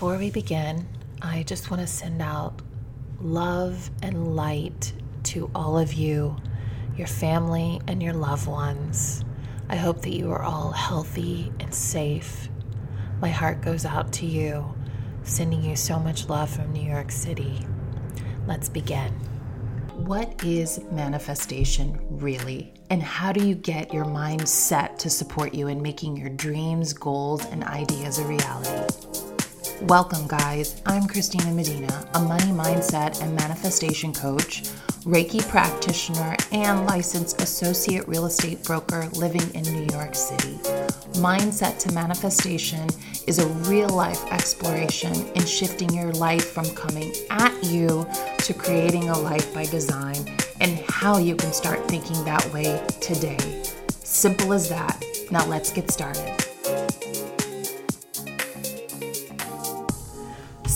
Before we begin, I just want to send out love and light to all of you, your family, and your loved ones. I hope that you are all healthy and safe. My heart goes out to you, sending you so much love from New York City. Let's begin. What is manifestation really? And how do you get your mind set to support you in making your dreams, goals, and ideas a reality? Welcome, guys. I'm Christina Medina, a money mindset and manifestation coach, Reiki practitioner, and licensed associate real estate broker living in New York City. Mindset to manifestation is a real life exploration in shifting your life from coming at you to creating a life by design and how you can start thinking that way today. Simple as that. Now, let's get started.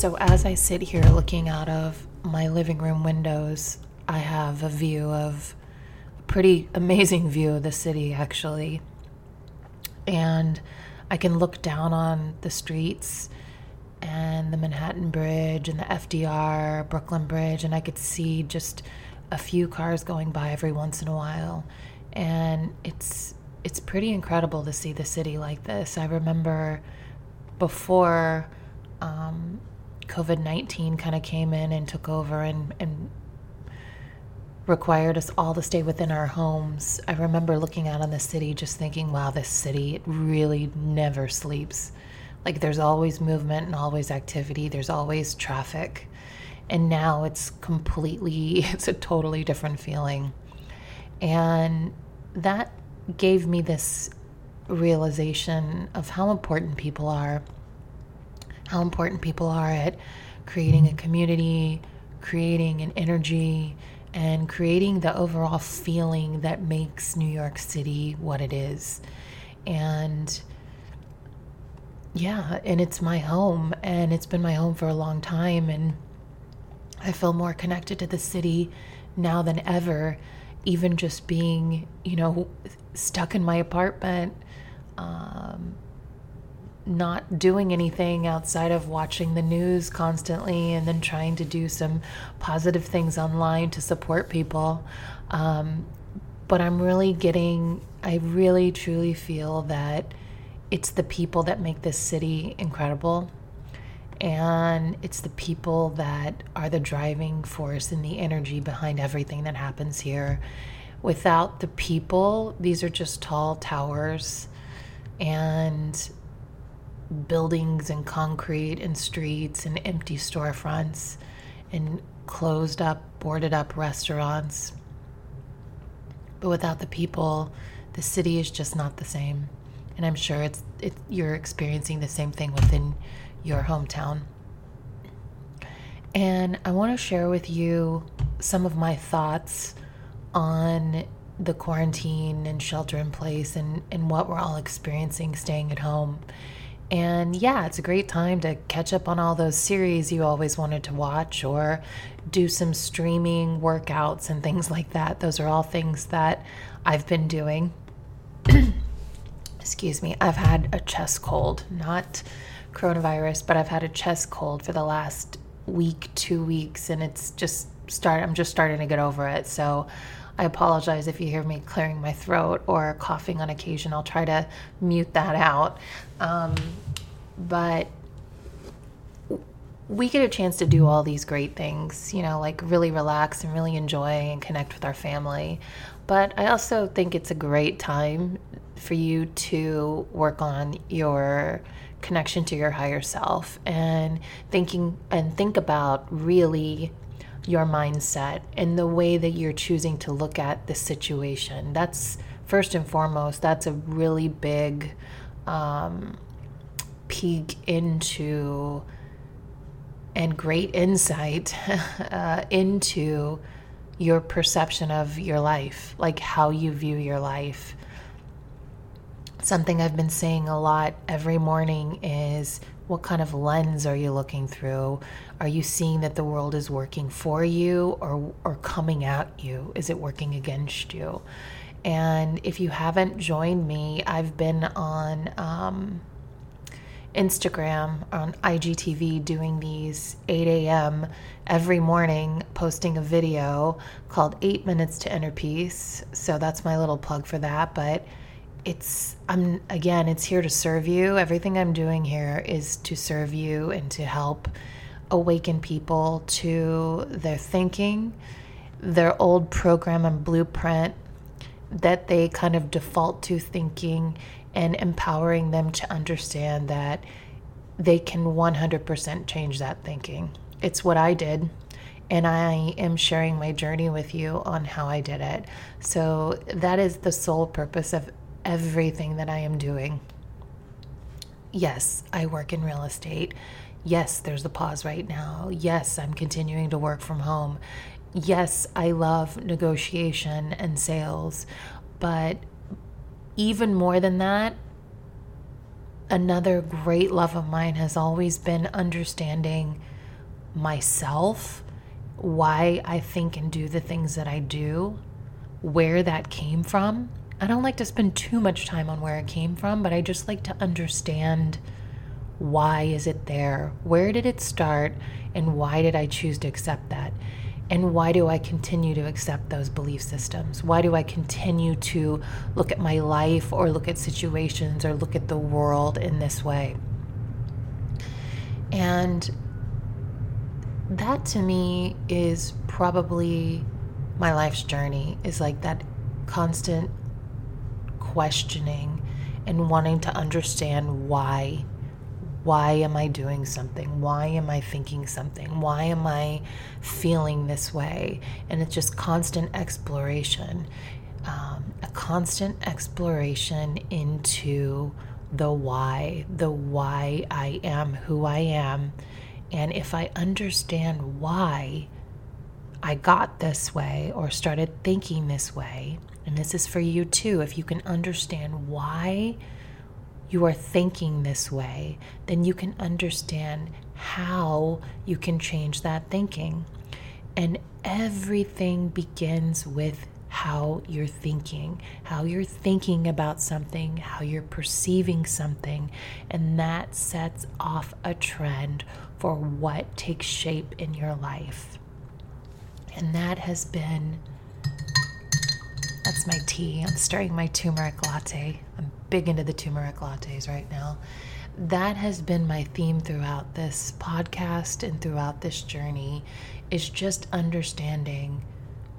So, as I sit here looking out of my living room windows, I have a view of a pretty amazing view of the city, actually. And I can look down on the streets and the Manhattan Bridge and the FDR, Brooklyn Bridge, and I could see just a few cars going by every once in a while. And it's it's pretty incredible to see the city like this. I remember before um, COVID 19 kind of came in and took over and, and required us all to stay within our homes. I remember looking out on the city just thinking, wow, this city, it really never sleeps. Like there's always movement and always activity, there's always traffic. And now it's completely, it's a totally different feeling. And that gave me this realization of how important people are how important people are at creating a community, creating an energy, and creating the overall feeling that makes New York City what it is. And yeah, and it's my home, and it's been my home for a long time. And I feel more connected to the city now than ever, even just being, you know, stuck in my apartment. Um, not doing anything outside of watching the news constantly and then trying to do some positive things online to support people. Um, but I'm really getting, I really truly feel that it's the people that make this city incredible. And it's the people that are the driving force and the energy behind everything that happens here. Without the people, these are just tall towers. And buildings and concrete and streets and empty storefronts and closed up, boarded up restaurants. But without the people, the city is just not the same. And I'm sure it's it, you're experiencing the same thing within your hometown. And I want to share with you some of my thoughts on the quarantine and shelter in place and, and what we're all experiencing staying at home and yeah, it's a great time to catch up on all those series you always wanted to watch or do some streaming workouts and things like that. Those are all things that I've been doing. Excuse me, I've had a chest cold, not coronavirus, but I've had a chest cold for the last week, two weeks, and it's just start I'm just starting to get over it. So I apologize if you hear me clearing my throat or coughing on occasion. I'll try to mute that out. Um, but we get a chance to do all these great things, you know, like really relax and really enjoy and connect with our family. But I also think it's a great time for you to work on your connection to your higher self and thinking and think about really your mindset and the way that you're choosing to look at the situation. That's first and foremost, that's a really big um, peek into and great insight uh, into your perception of your life, like how you view your life. Something I've been saying a lot every morning is what kind of lens are you looking through? Are you seeing that the world is working for you or, or coming at you? Is it working against you? And if you haven't joined me, I've been on um, Instagram, on IGTV, doing these 8 a.m. every morning, posting a video called Eight Minutes to Inner Peace. So that's my little plug for that. But it's, I'm, again, it's here to serve you. Everything I'm doing here is to serve you and to help awaken people to their thinking, their old program and blueprint that they kind of default to thinking and empowering them to understand that they can 100% change that thinking. It's what I did, and I am sharing my journey with you on how I did it. So, that is the sole purpose of everything that I am doing. Yes, I work in real estate. Yes, there's a pause right now. Yes, I'm continuing to work from home. Yes, I love negotiation and sales. But even more than that, another great love of mine has always been understanding myself, why I think and do the things that I do, where that came from. I don't like to spend too much time on where it came from, but I just like to understand why is it there? Where did it start and why did I choose to accept that? And why do I continue to accept those belief systems? Why do I continue to look at my life or look at situations or look at the world in this way? And that to me is probably my life's journey, is like that constant questioning and wanting to understand why why am I doing something? Why am I thinking something? Why am I feeling this way? And it's just constant exploration, um, a constant exploration into the why, the why I am who I am. And if I understand why I got this way or started thinking this way, and this is for you too, if you can understand why you are thinking this way, then you can understand how you can change that thinking. And everything begins with how you're thinking, how you're thinking about something, how you're perceiving something, and that sets off a trend for what takes shape in your life. And that has been that's my tea. I'm stirring my turmeric latte. I'm big into the turmeric lattes right now. That has been my theme throughout this podcast and throughout this journey is just understanding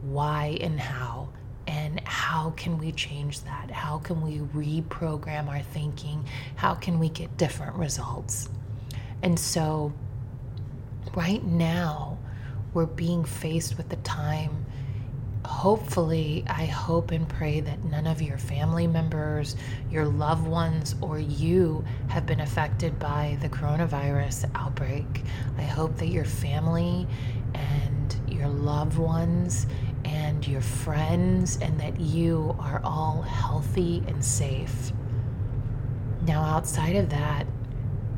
why and how and how can we change that? How can we reprogram our thinking? How can we get different results? And so right now we're being faced with the time hopefully, I hope and pray that none of your family members, your loved ones, or you have been affected by the coronavirus outbreak. I hope that your family and your loved ones and your friends and that you are all healthy and safe. Now, outside of that,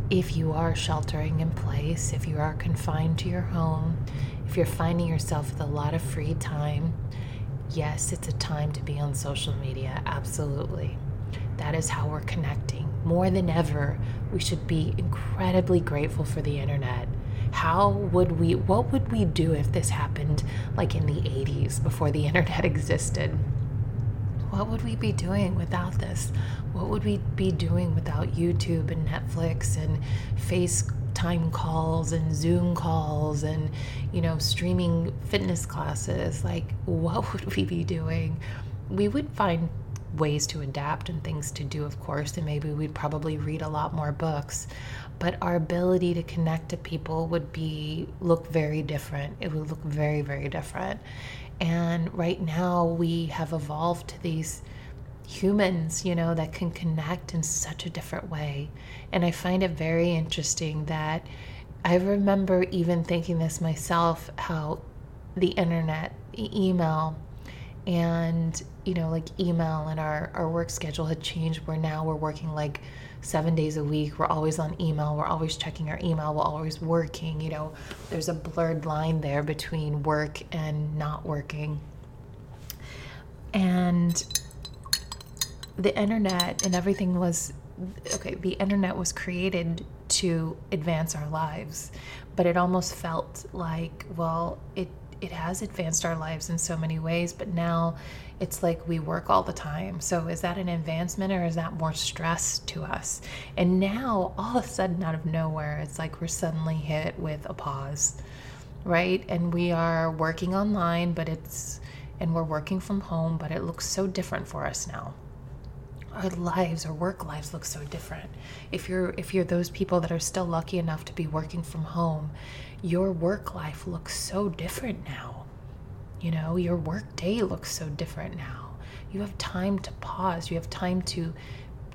if you are sheltering in place, if you are confined to your home, if you're finding yourself with a lot of free time, yes, it's a time to be on social media. Absolutely. That is how we're connecting. More than ever, we should be incredibly grateful for the internet. How would we, what would we do if this happened like in the 80s before the internet existed? What would we be doing without this? What would we be doing without YouTube and Netflix and Face FaceTime calls and Zoom calls and, you know, streaming fitness classes. Like, what would we be doing? We would find ways to adapt and things to do, of course, and maybe we'd probably read a lot more books. But our ability to connect to people would be look very different. It would look very, very different. And right now we have evolved to these humans, you know, that can connect in such a different way. And I find it very interesting that I remember even thinking this myself how the internet, the email, and you know, like email and our, our work schedule had changed where now we're working like seven days a week. We're always on email. We're always checking our email. We're always working. You know, there's a blurred line there between work and not working. And the internet and everything was okay, the internet was created to advance our lives, but it almost felt like, well, it it has advanced our lives in so many ways, but now it's like we work all the time. So is that an advancement or is that more stress to us? And now all of a sudden out of nowhere, it's like we're suddenly hit with a pause, right? And we are working online, but it's and we're working from home, but it looks so different for us now our lives our work lives look so different. If you're if you're those people that are still lucky enough to be working from home your work life looks so different now. You know your work day looks so different now. You have time to pause. You have time to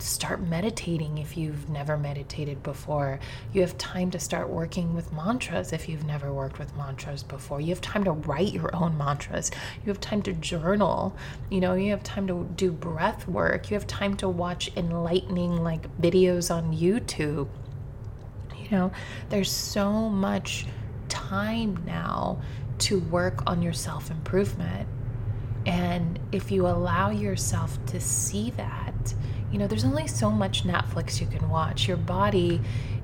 start meditating if you've never meditated before. You have time to start working with mantras if you've never worked with mantras before. You have time to write your own mantras. You have time to journal. You know, you have time to do breath work. You have time to watch enlightening like videos on YouTube. You know, there's so much time now to work on your self improvement. And if you allow yourself to see that, you know, there's only so much Netflix you can watch. Your body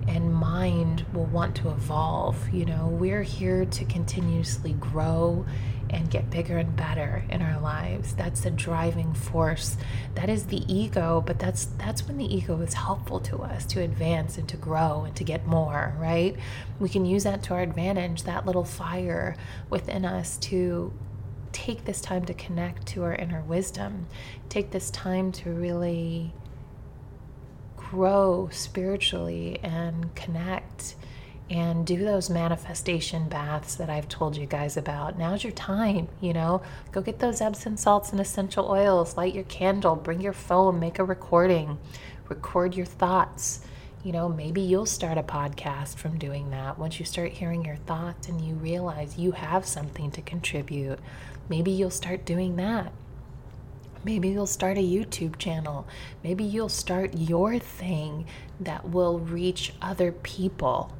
and mind will want to evolve. You know, we're here to continuously grow and get bigger and better in our lives. That's the driving force. That is the ego, but that's that's when the ego is helpful to us to advance and to grow and to get more, right? We can use that to our advantage, that little fire within us to take this time to connect to our inner wisdom. Take this time to really grow spiritually and connect and do those manifestation baths that I've told you guys about. Now's your time, you know. Go get those Epsom salts and essential oils, light your candle, bring your phone, make a recording, record your thoughts. You know, maybe you'll start a podcast from doing that. Once you start hearing your thoughts and you realize you have something to contribute, maybe you'll start doing that. Maybe you'll start a YouTube channel. Maybe you'll start your thing that will reach other people,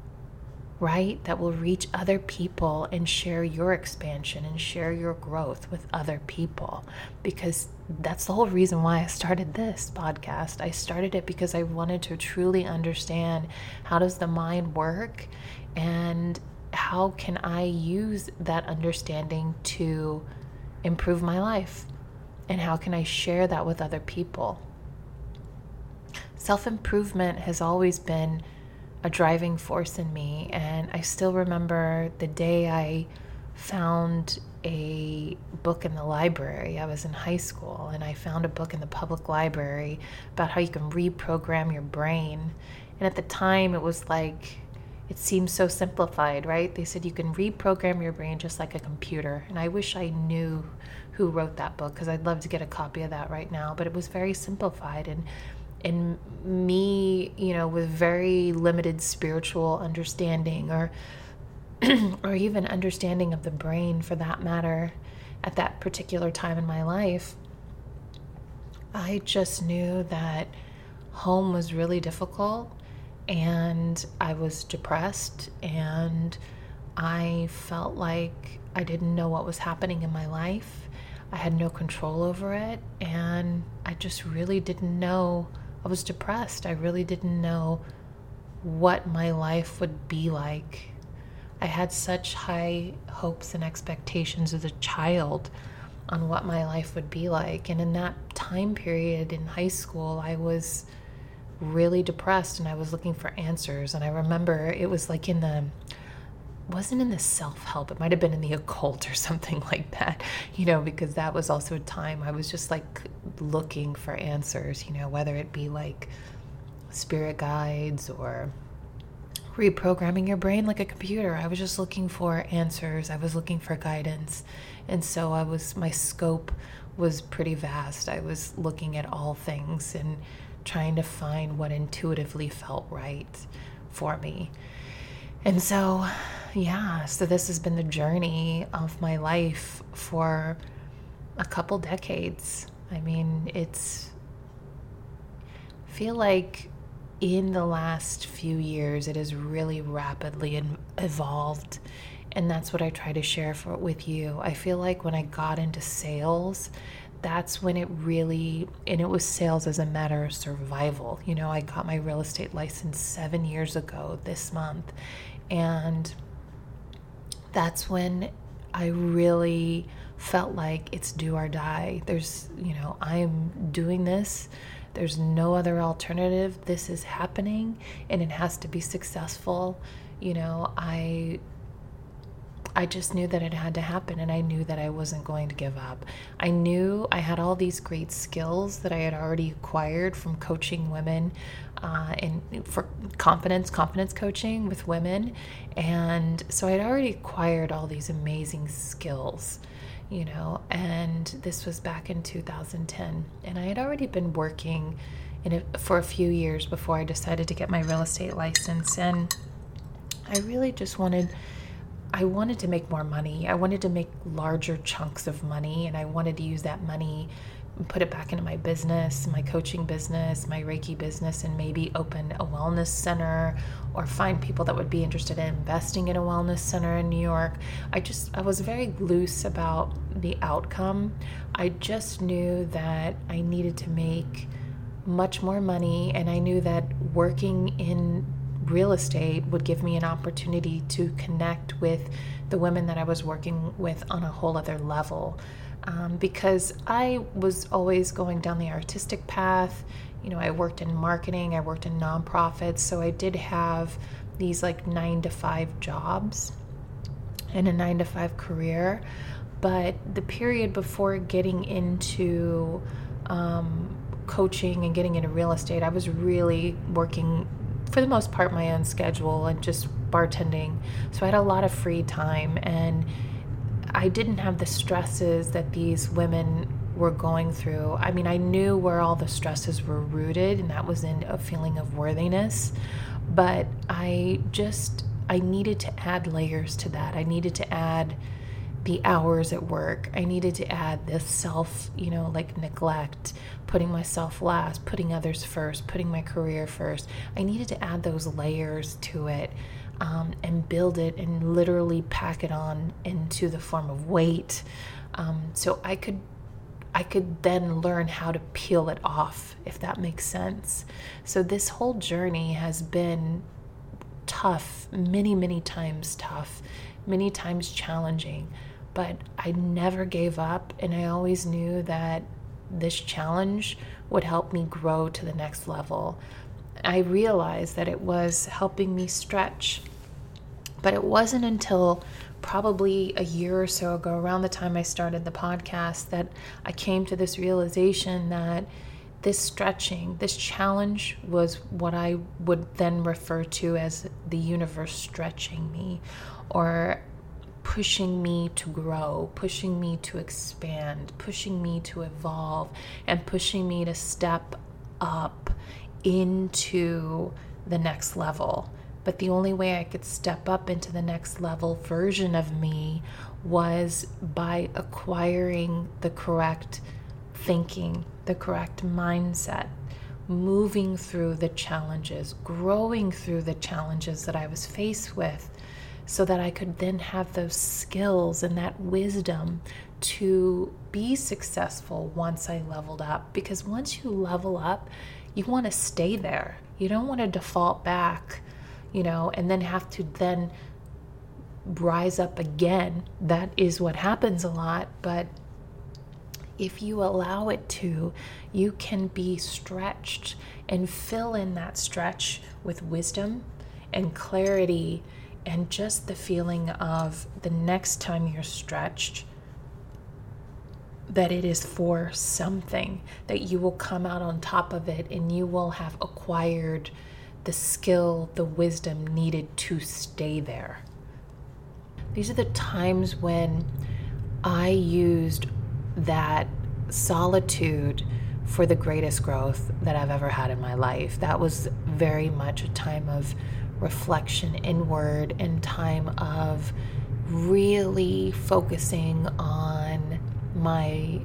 right? That will reach other people and share your expansion and share your growth with other people. Because that's the whole reason why I started this podcast. I started it because I wanted to truly understand how does the mind work and how can I use that understanding to improve my life and how can I share that with other people? Self improvement has always been a driving force in me, and I still remember the day I found a book in the library. I was in high school and I found a book in the public library about how you can reprogram your brain. And at the time, it was like, it seems so simplified, right? They said you can reprogram your brain just like a computer. And I wish I knew who wrote that book because I'd love to get a copy of that right now. But it was very simplified and and me, you know, with very limited spiritual understanding or or even understanding of the brain for that matter at that particular time in my life, I just knew that home was really difficult and I was depressed and I felt like I didn't know what was happening in my life I had no control over it, and I just really didn't know. I was depressed. I really didn't know what my life would be like. I had such high hopes and expectations as a child on what my life would be like. And in that time period in high school, I was really depressed and I was looking for answers. And I remember it was like in the wasn't in the self help. It might have been in the occult or something like that, you know, because that was also a time I was just like looking for answers, you know, whether it be like spirit guides or reprogramming your brain like a computer. I was just looking for answers, I was looking for guidance. And so I was, my scope was pretty vast. I was looking at all things and trying to find what intuitively felt right for me. And so yeah, so this has been the journey of my life for a couple decades. I mean, it's I feel like in the last few years it has really rapidly evolved and that's what I try to share for with you. I feel like when I got into sales, that's when it really and it was sales as a matter of survival. You know i got my real estate license seven years ago this month and that's when i really felt like it's do or die. There's you know i'm doing this. There's no other alternative. This is happening and it has to be successful. You know i I just knew that it had to happen and I knew that I wasn't going to give up. I knew I had all these great skills that I had already acquired from coaching women uh, and for confidence, confidence coaching with women. And so I had already acquired all these amazing skills, you know, and this was back in 2010. And I had already been working in a, for a few years before I decided to get my real estate license. And I really just wanted I wanted to make more money. I wanted to make larger chunks of money, and I wanted to use that money and put it back into my business, my coaching business, my Reiki business, and maybe open a wellness center or find people that would be interested in investing in a wellness center in New York. I just, I was very loose about the outcome. I just knew that I needed to make much more money, and I knew that working in real estate would give me an opportunity to connect with the women that I was working with on a whole other level. Um, because I was always going down the artistic path. You know, I worked in marketing, I worked in nonprofits, so I did have these like nine to five jobs and a nine to five career. But the period before getting into um, coaching and getting into real estate, I was really working for the most part my own schedule and just bartending. So I had a lot of free time and I didn't have the stresses that these women were going through. I mean, I knew where all the stresses were rooted, and that was in a feeling of worthiness. But I just, I needed to add layers to that. I needed to add the hours at work. I needed to add this self, you know, like neglect, putting myself last, putting others first, putting my career first. I needed to add those layers to it um, and build it and literally pack it on into the form of weight. Um, so I could I could then learn how to peel it off, if that makes sense. So, this whole journey has been tough, many, many times tough, many times challenging but I never gave up, and I always knew that this challenge would help me grow to the next level. I realized that it was helping me stretch, but it wasn't until probably a year or so ago, around the time I started the podcast, that I came to this realization that this stretching, this challenge was what I would then refer to as the universe stretching me, or pushing me to grow, pushing me to expand, pushing me to evolve, and pushing me to step up into the next level. But the only way I could step up into the next level version of me was by acquiring the correct thinking, the correct mindset, moving through the challenges, growing through the challenges that I was faced with so that I could then have those skills and that wisdom to be successful once I leveled up. Because once you level up, you want to stay there. You don't want to default back, you know, and then have to then rise up again. That is what happens a lot, but if you allow it to, you can be stretched and fill in that stretch with wisdom and clarity and just the feeling of the next time you're stretched, that it is for something, that you will come out on top of it and you will have acquired the skill, the wisdom needed to stay there. These are the times when I used that solitude for the greatest growth that I've ever had in my life. That was very much a time of reflection inward and time of really focusing on my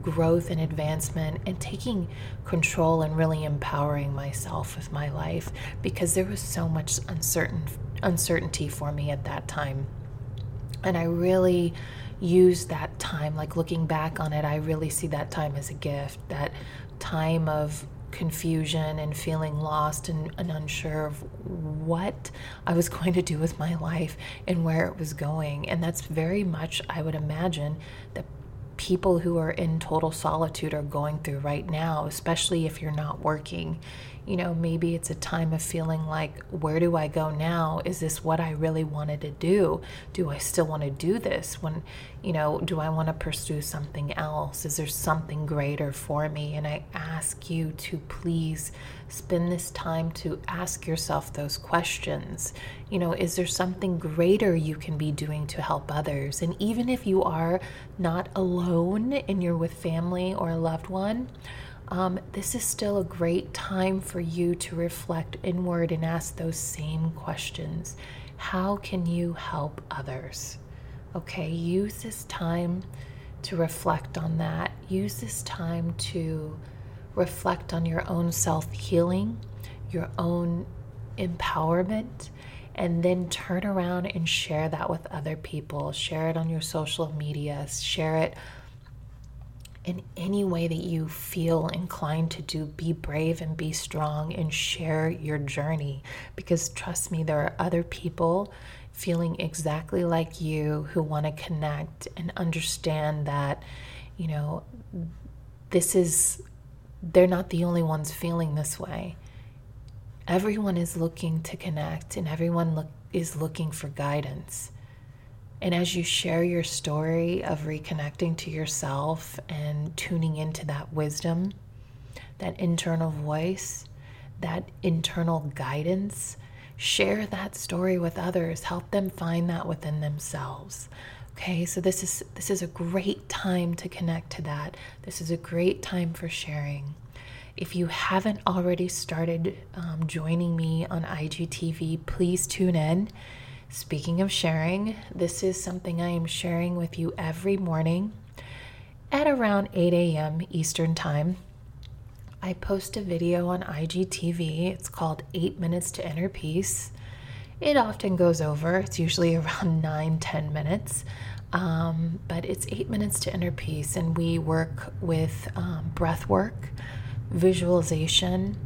growth and advancement and taking control and really empowering myself with my life because there was so much uncertain uncertainty for me at that time and I really use that time, like looking back on it, I really see that time as a gift. That time of confusion and feeling lost and, and, unsure of what I was going to do with my life and where it was going. And that's very much, I would imagine, that people who are in total solitude are going through right now, especially if you're not working. You know, maybe it's a time of feeling like, where do I go now? Is this what I really wanted to do? Do I still want to do this? When, you know, do I want to pursue something else? Is there something greater for me? And I ask you to please spend this time to ask yourself those questions. You know, is there something greater you can be doing to help others? And even if you are not alone and you're with family or a loved one, um, this is still a great time for you to reflect inward and ask those same questions. How can you help others? Okay, use this time to reflect on that. Use this time to reflect on your own self healing, your own empowerment, and then turn around and share that with other people. Share it on your social media, share it in any way that you feel inclined to do. Be brave and be strong and share your journey because trust me, there are other people feeling exactly like you who want to connect and understand that, you know, this is, they're not the only ones feeling this way. Everyone is looking to connect and everyone look, is looking for guidance. And as you share your story of reconnecting to yourself and tuning into that wisdom, that internal voice, that internal guidance, share that story with others. Help them find that within themselves. Okay, so this is this is a great time to connect to that. This is a great time for sharing. If you haven't already started um, joining me on IGTV, please tune in. Speaking of sharing, this is something I am sharing with you every morning at around 8 a.m. Eastern Time. I post a video on IGTV. It's called 8 Minutes to Inner Peace. It often goes over, it's usually around 9 10 minutes. Um, but it's 8 minutes to inner peace, and we work with um, breath work, visualization,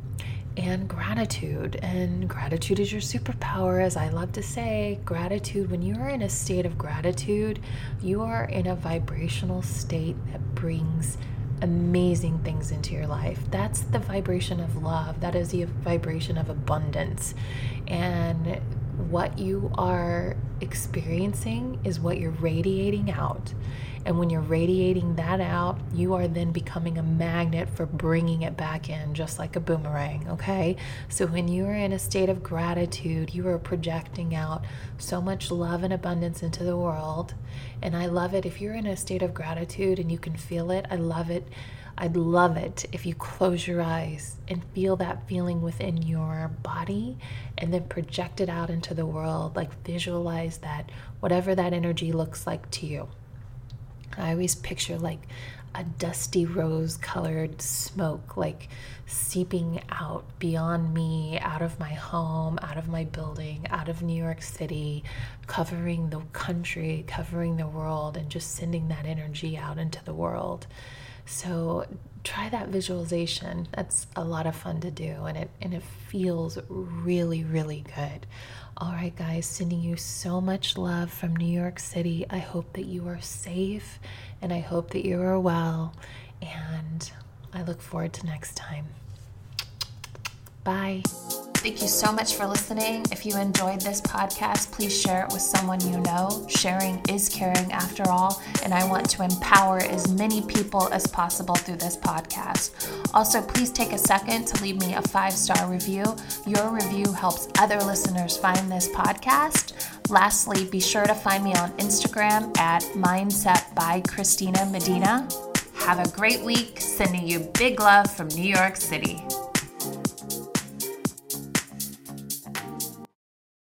and gratitude. And gratitude is your superpower, as I love to say. Gratitude, when you are in a state of gratitude, you are in a vibrational state that brings amazing things into your life. That's the vibration of love, that is the vibration of abundance. And what you are experiencing is what you're radiating out. And when you're radiating that out, you are then becoming a magnet for bringing it back in, just like a boomerang, okay? So when you are in a state of gratitude, you are projecting out so much love and abundance into the world. And I love it if you're in a state of gratitude and you can feel it. I love it. I'd love it if you close your eyes and feel that feeling within your body and then project it out into the world. Like visualize that, whatever that energy looks like to you. I always picture like a dusty rose colored smoke like seeping out beyond me, out of my home, out of my building, out of New York City, covering the country, covering the world, and just sending that energy out into the world. So try that visualization. That's a lot of fun to do and it and it feels really really good. All right guys, sending you so much love from New York City. I hope that you are safe and I hope that you are well and I look forward to next time. Bye. Thank you so much for listening. If you enjoyed this podcast, please share it with someone you know. Sharing is caring after all, and I want to empower as many people as possible through this podcast. Also, please take a second to leave me a five star review. Your review helps other listeners find this podcast. Lastly, be sure to find me on Instagram at Mindset by Christina Medina. Have a great week. Sending you big love from New York City.